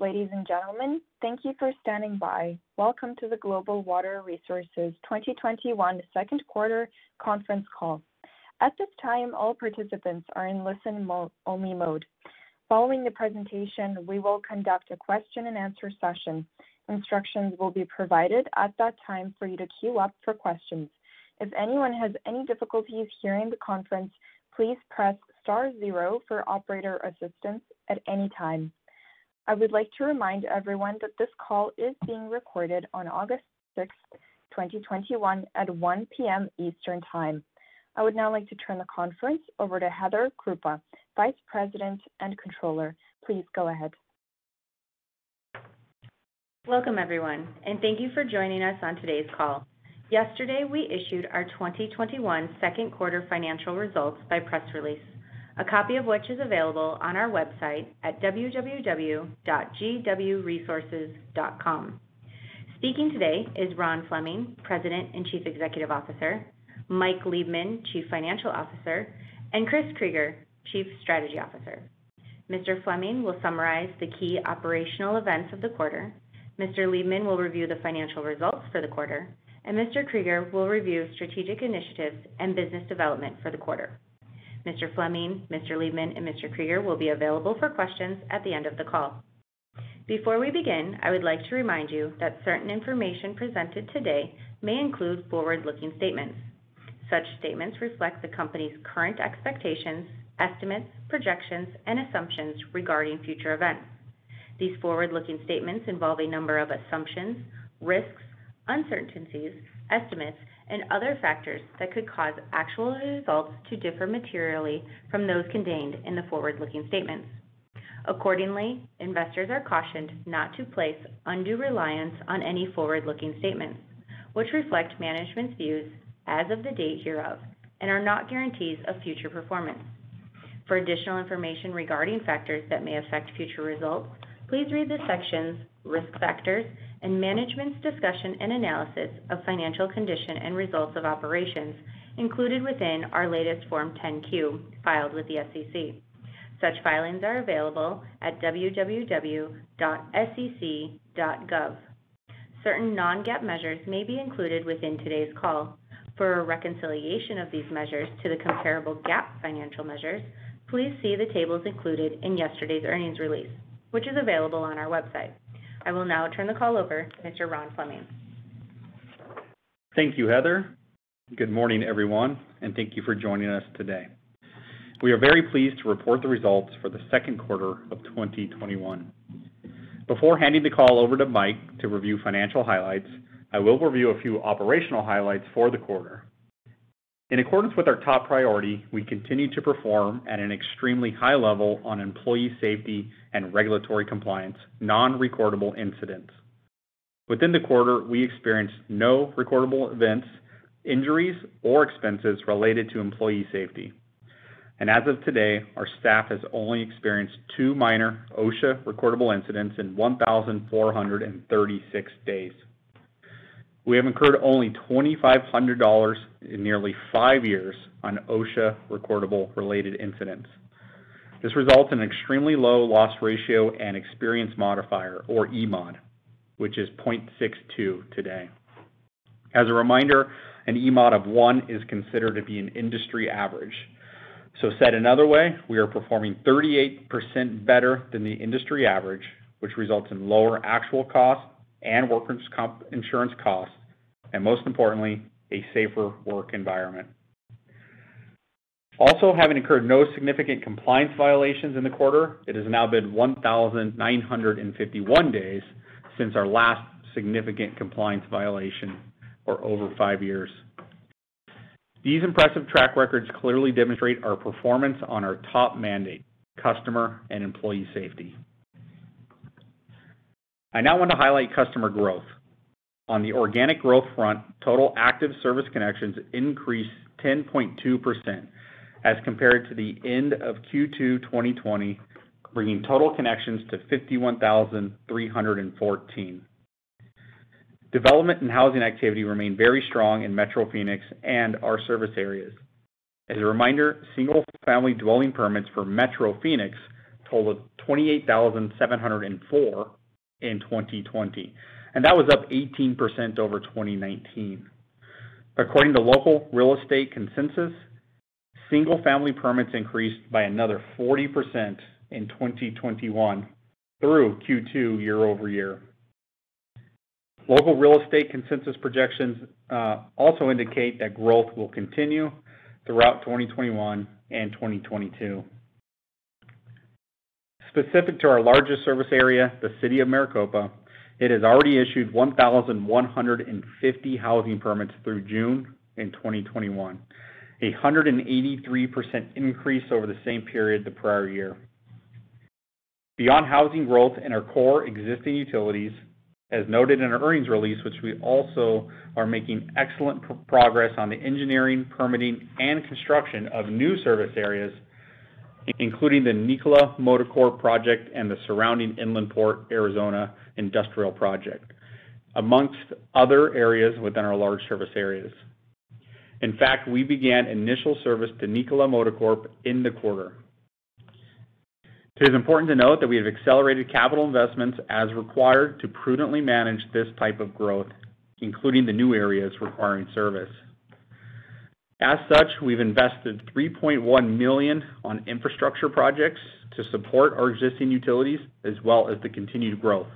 Ladies and gentlemen. Thank you for standing by. Welcome to the Global Water Resources 2021 second quarter conference call. At this time, all participants are in listen-only mode. Following the presentation, we will conduct a question and answer session. Instructions will be provided at that time for you to queue up for questions. If anyone has any difficulties hearing the conference, please press star zero for operator assistance at any time. I would like to remind everyone that this call is being recorded on August 6th, 2021 at 1:00 P.M. Eastern Time. I would now like to turn the conference over to Heather Krupa, Vice President and Controller. Please go ahead. Welcome, everyone, and thank you for joining us on today's call. Yesterday, we issued our 2021 second quarter financial results by press release, a copy of which is available on our website at www.gwresources.com. Speaking today is Ron Fleming, President and Chief Executive Officer, Mike Liebman, Chief Financial Officer, and Chris Krygier, Chief Strategy Officer. Mr. Fleming will summarize the key operational events of the quarter, Mr. Liebman will review the financial results for the quarter, and Mr. Krygier will review strategic initiatives and business development for the quarter. Mr. Fleming, Mr. Liebman, and Mr. Krygier will be available for questions at the end of the call. Before we begin, I would like to remind you that certain information presented today may include forward-looking statements. Such statements reflect the company's current expectations, estimates, projections, and assumptions regarding future events. These forward-looking statements involve a number of assumptions, risks, uncertainties, estimates, and other factors that could cause actual results to differ materially from those contained in the forward-looking statements. Accordingly, investors are cautioned not to place undue reliance on any forward-looking statements, which reflect management's views as of the date hereof and are not guarantees of future performance. For additional information regarding factors that may affect future results, please read the sections Risk Factors and Management's Discussion and Analysis of Financial Condition and Results of Operations included within our latest Form 10-Q filed with the SEC. Such filings are available at www.sec.gov. Certain non-GAAP measures may be included within today's call. For a reconciliation of these measures to the comparable GAAP financial measures, please see the tables included in yesterday's earnings release, which is available on our website. I will now turn the call over to Mr. Ron Fleming. Thank you, Heather. Good morning, everyone, and thank you for joining us today. We are very pleased to report the results for the second quarter of 2021. Before handing the call over to Mike to review financial highlights, I will review a few operational highlights for the quarter. In accordance with our top priority, we continue to perform at an extremely high level on employee safety and regulatory compliance, non-recordable incidents. Within the quarter, we experienced no recordable events, injuries, or expenses related to employee safety. And As of today, our staff has only experienced two minor OSHA recordable incidents in 1,436 days. We have incurred only $2,500 in nearly five years on OSHA recordable related incidents. This results in an extremely low loss ratio and experience modifier, or EMOD, which is 0.62 today. As a reminder, an EMOD of one is considered to be an industry average. So said another way, we are performing 38% better than the industry average, which results in lower actual costs and workers' comp insurance costs, and most importantly, a safer work environment. Also, having incurred no significant compliance violations in the quarter, it has now been 1,951 days since our last significant compliance violation, or over five years. These impressive track records clearly demonstrate our performance on our top mandate, customer and employee safety. I now want to highlight customer growth. On the organic growth front, total active service connections increased 10.2% as compared to the end of Q2 2020, bringing total connections to 51,314. Development and housing activity remained very strong in Metro Phoenix and our service areas. As a reminder, single-family dwelling permits for Metro Phoenix totaled 28,704 in 2020, and that was up 18% over 2019. According to local real estate consensus, single-family permits increased by another 40% in 2021 through Q2 year-over-year. Local real estate consensus projections uh, also indicate that growth will continue throughout 2021 and 2022. Specific to our largest service area, the City of Maricopa, it has already issued 1,150 housing permits through June in 2021, a 183% increase over the same period the prior year. Beyond housing growth in our core existing utilities, as noted in our earnings release, which we also are making excellent progress on the engineering, permitting, and construction of new service areas, including the Nikola Motor Corp project and the surrounding Inland Port Arizona industrial project, amongst other areas within our large service areas. In fact, we began initial service to Nikola Motor Corp in the quarter. It is important to note that we have accelerated capital investments as required to prudently manage this type of growth, including the new areas requiring service. As such, we've invested 3.1 million on infrastructure projects to support our existing utilities as well as the continued growth.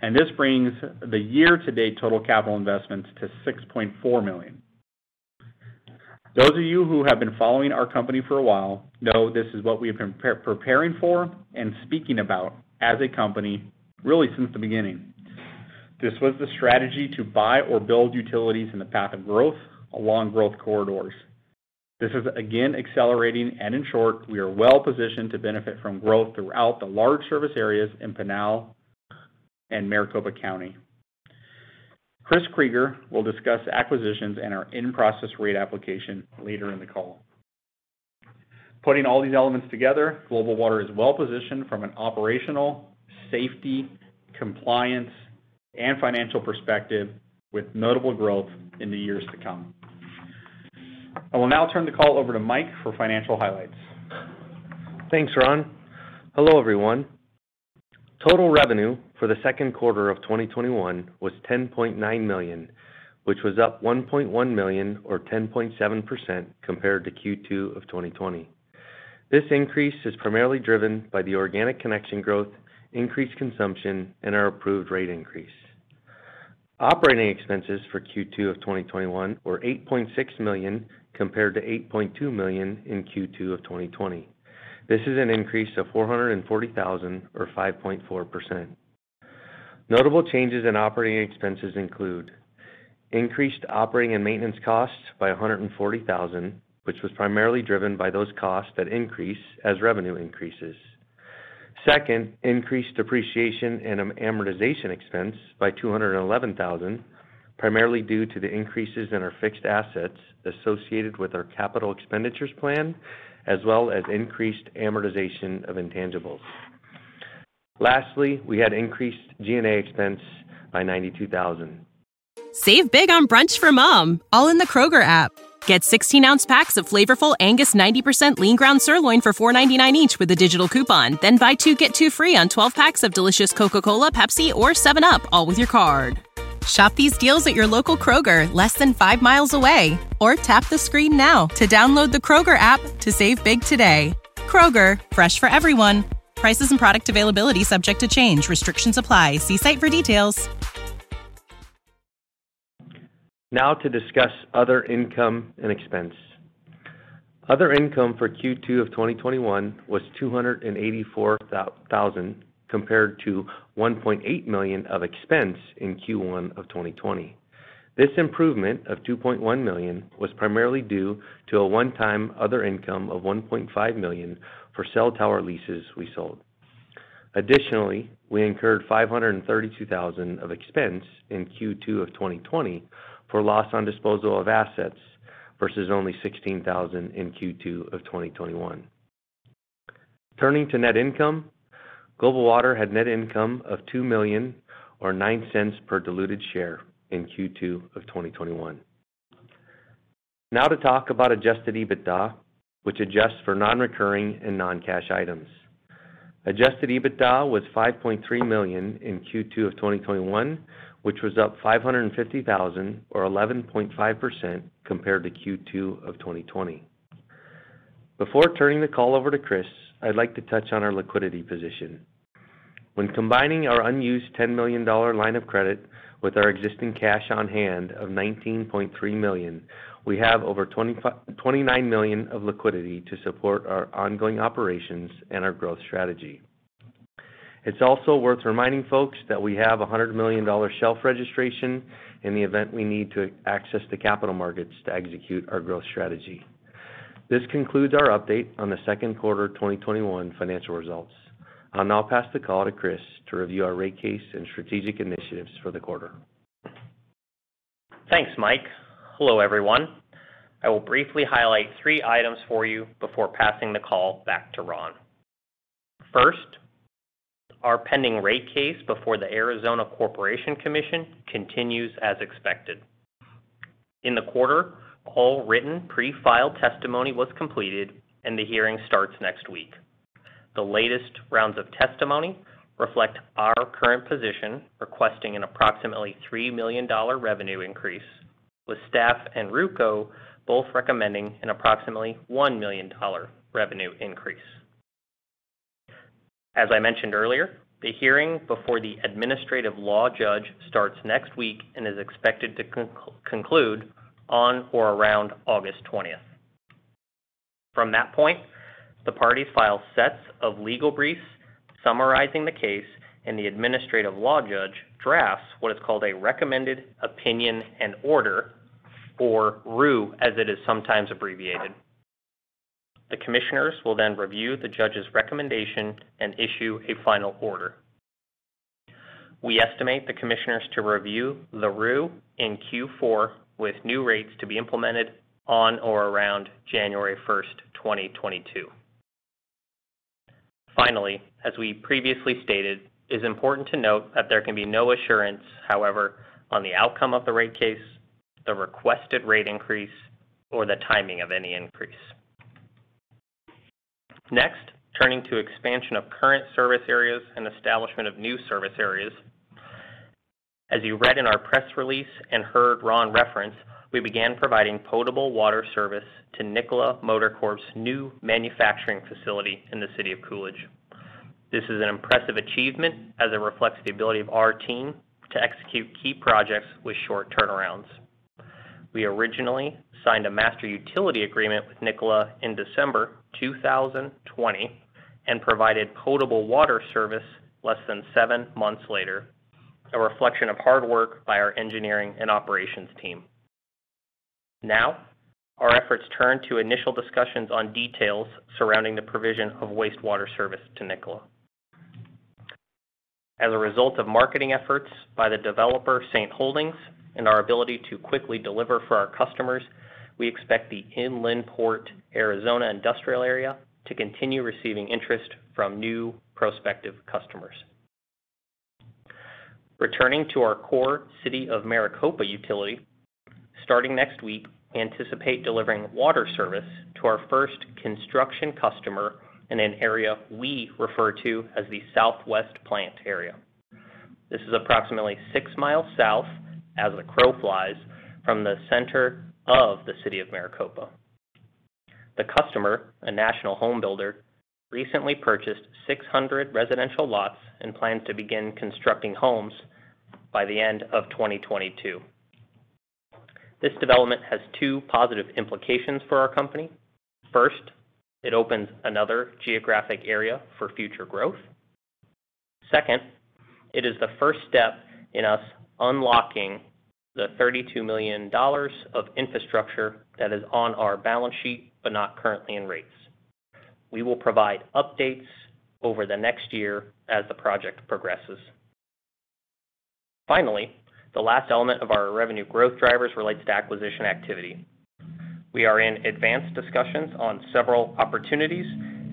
And this brings the year-to-date total capital investments to 6.4 million. Those of you who have been following our company for a while know this is what we have been preparing for and speaking about as a company really since the beginning. This was the strategy to buy or build utilities in the path of growth along growth corridors. This is again accelerating, and in short, we are well-positioned to benefit from growth throughout the large service areas in Pinal and Maricopa County. Chris Krygier will discuss acquisitions and our in-process rate application later in the call. Putting all these elements together, Global Water is well-positioned from an operational, safety, compliance, and financial perspective with notable growth in the years to come. I will now turn the call over to Mike for financial highlights. Thanks, Ron. Hello, everyone. Total revenue for the second quarter of 2021 was 10.9 million, which was up 1.1 million or 10.7% compared to Q2 of 2020. This increase is primarily driven by the organic connection growth, increased consumption, and our approved rate increase. Operating expenses for Q2 of 2021 were $8.6 million compared to 8.2 million in Q2 of 2020. This is an increase of 440,000 or 5.4%. Notable changes in operating expenses include increased operating and maintenance costs by 140,000, which was primarily driven by those costs that increase as revenue increases. Second, increased depreciation and amortization expense by $211,000, primarily due to the increases in our fixed assets associated with our capital expenditures plan, as well as increased amortization of intangibles. Lastly, we had increased G&A expense by 92,000. Save big on brunch for mom, all in the Kroger app. Get 16 ounce packs of flavorful Angus 90% lean ground sirloin for $4.99 each with a digital coupon. Then buy two get two free on 12 packs of delicious Coca Cola, Pepsi, or 7UP, all with your card. Shop these deals at your local Kroger, less than five miles away. Or tap the screen now to download the Kroger app to save big today. Kroger, fresh for everyone. Prices and product availability subject to change. Restrictions apply. See site for details. Now to discuss other income and expense. Other income for Q2 of 2021 was $284,000 compared to 1.8 million of expense in Q1 of 2020. This improvement of 2.1 million was primarily due to a one-time other income of 1.5 million for cell tower leases we sold. Additionally, we incurred 532,000 of expense in Q2 of 2020 for loss on disposal of assets versus only 16,000 in Q2 of 2021. Turning to net income, Global Water had net income of 2 million or $0.09 per diluted share in Q2 of 2021. Now to talk about adjusted EBITDA, which adjusts for non-recurring and non-cash items. Adjusted EBITDA was 5.3 million in Q2 of 2021, which was up 550,000 or 11.5% compared to Q2 of 2020. Before turning the call over to Chris, I'd like to touch on our liquidity position. When combining our unused $10 million line of credit with our existing cash on hand of 19.3 million, we have over $29 million of liquidity to support our ongoing operations and our growth strategy. It's also worth reminding folks that we have a $100 million shelf registration in the event we need to access the capital markets to execute our growth strategy. This concludes our update on the second quarter 2021 financial results. I'll now pass the call to Chris to review our rate case and strategic initiatives for the quarter. Thanks, Mike. Hello, everyone. I will briefly highlight three items for you before passing the call back to Ron. First, our pending rate case before the Arizona Corporation Commission continues as expected. In the quarter, all written pre-filed testimony was completed, and the hearing starts next week. The latest rounds of testimony reflect our current position, requesting an approximately $3 million revenue increase, with staff and RUCO both recommending an approximately $1 million revenue increase. As I mentioned earlier, the hearing before the administrative law judge starts next week and is expected to conclude on or around August 20th. From that point, the parties file sets of legal briefs summarizing the case, and the administrative law judge drafts what is called a recommended opinion and order, or ROO, as it is sometimes abbreviated. The commissioners will then review the judge's recommendation and issue a final order. We estimate the commissioners to review the ROO in Q4 with new rates to be implemented on or around January 1st, 2022. Finally, as we previously stated, it is important to note that there can be no assurance, however, on the outcome of the rate case, the requested rate increase, or the timing of any increase. Next, turning to expansion of current service areas and establishment of new service areas. As you read in our press release and heard Ron reference, we began providing potable water service to Nikola Motor Corp's new manufacturing facility in the city of Coolidge. This is an impressive achievement as it reflects the ability of our team to execute key projects with short turnarounds. We originally signed a master utility agreement with Nikola in December 2020 and provided potable water service less than seven months later, a reflection of hard work by our engineering and operations team. Now, our efforts turn to initial discussions on details surrounding the provision of wastewater service to Nikola. As a result of marketing efforts by the developer, Saint Holdings, and our ability to quickly deliver for our customers, we expect the Inland Port Arizona industrial area to continue receiving interest from new prospective customers. Returning to our core City of Maricopa utility, starting next week, we anticipate delivering water service to our first construction customer in an area we refer to as the Southwest Plant area. This is approximately six miles south, as the crow flies, from the center of the City of Maricopa. The customer, a national home builder, recently purchased 600 residential lots and plans to begin constructing homes by the end of 2022. This development has two positive implications for our company. First, it opens another geographic area for future growth. Second, it is the first step in us unlocking the $32 million of infrastructure that is on our balance sheet but not currently in rates. We will provide updates over the next year as the project progresses. Finally, the last element of our revenue growth drivers relates to acquisition activity. We are in advanced discussions on several opportunities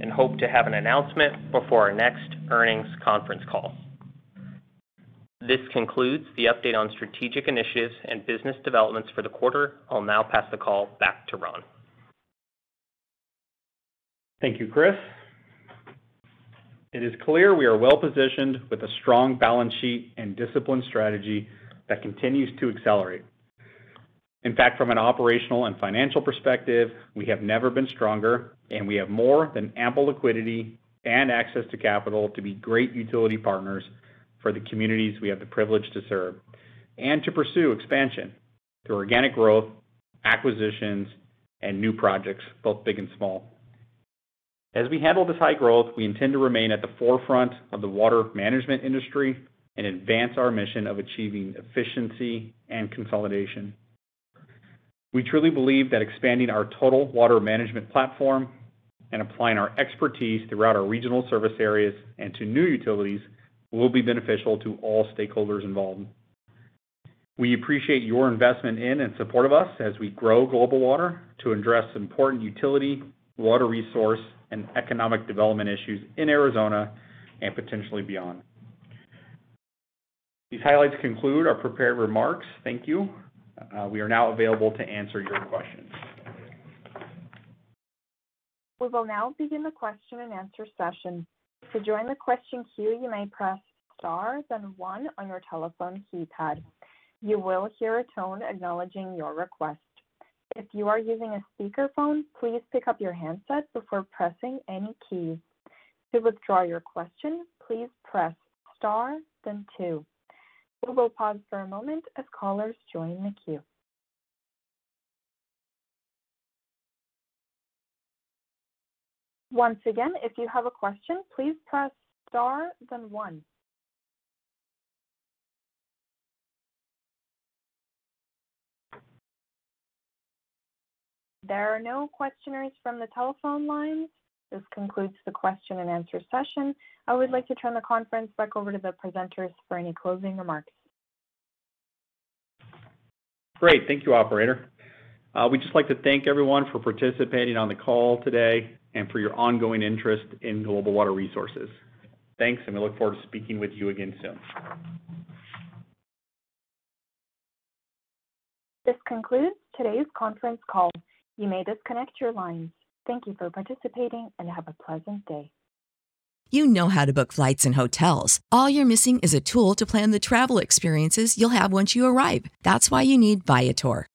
and hope to have an announcement before our next earnings conference call. This concludes the update on strategic initiatives and business developments for the quarter. I'll now pass the call back to Ron. Thank you, Chris. It is clear we are well-positioned with a strong balance sheet and disciplined strategy that continues to accelerate. In fact, from an operational and financial perspective, we have never been stronger, and we have more than ample liquidity and access to capital to be great utility partners for the communities we have the privilege to serve and to pursue expansion through organic growth, acquisitions, and new projects, both big and small. As we handle this high growth, we intend to remain at the forefront of the water management industry and advance our mission of achieving efficiency and consolidation. We truly believe that expanding our total water management platform and applying our expertise throughout our regional service areas and to new utilities will be beneficial to all stakeholders involved. We appreciate your investment in and support of us as we grow Global Water to address important utility, water resource, and economic development issues in Arizona and potentially beyond. These highlights conclude our prepared remarks. Thank you. Uh, we are now available to answer your questions. We will now begin the question-and-answer session. To join the question queue, you may press star then one on your telephone keypad. You will hear a tone acknowledging your request. If you are using a speakerphone, please pick up your handset before pressing any keys. To withdraw your question, please press star then two. We will pause for a moment as callers join the queue. Once again, if you have a question, please press star then one. There are no questioners from the telephone lines. This concludes the question-and-answer session. I would like to turn the conference back over to the presenters for any closing remarks. Great. Thank you, operator. Uh, we'd just like to thank everyone for participating on the call today and for your ongoing interest in Global Water Resources. Thanks, and we look forward to speaking with you again soon. This concludes today's conference call. You may disconnect your lines. Thank you for participating, and have a pleasant day. You know how to book flights and hotels. All you're missing is a tool to plan the travel experiences you'll have once you arrive. That's why you need Viator.